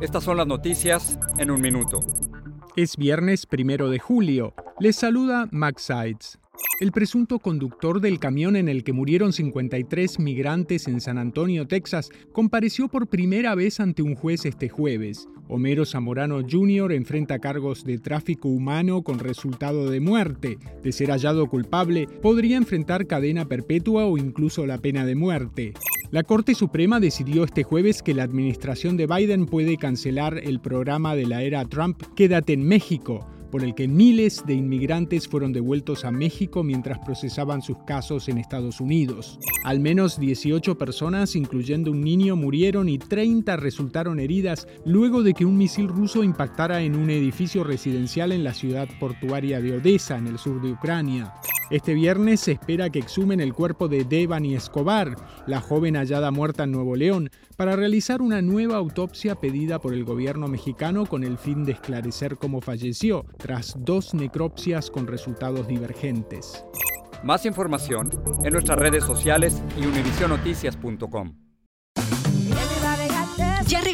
estas son las noticias en un minuto. Es viernes primero de julio. Les saluda Max Sides. El presunto conductor del camión en el que murieron 53 migrantes en San Antonio, Texas, compareció por primera vez ante un juez este jueves. Homero Zamorano Jr. enfrenta cargos de tráfico humano con resultado de muerte. De ser hallado culpable, podría enfrentar cadena perpetua o incluso la pena de muerte. La Corte Suprema decidió este jueves que la administración de Biden puede cancelar el programa de la era Trump Quédate en México, por el que miles de inmigrantes fueron devueltos a México mientras procesaban sus casos en Estados Unidos. Al menos 18 personas, incluyendo un niño, murieron y 30 resultaron heridas luego de que un misil ruso impactara en un edificio residencial en la ciudad portuaria de Odessa, en el sur de Ucrania. Este viernes se espera que exhumen el cuerpo de Devani Escobar, la joven hallada muerta en Nuevo León, para realizar una nueva autopsia pedida por el gobierno mexicano con el fin de esclarecer cómo falleció, tras dos necropsias con resultados divergentes. Más información en nuestras redes sociales y univisionoticias.com.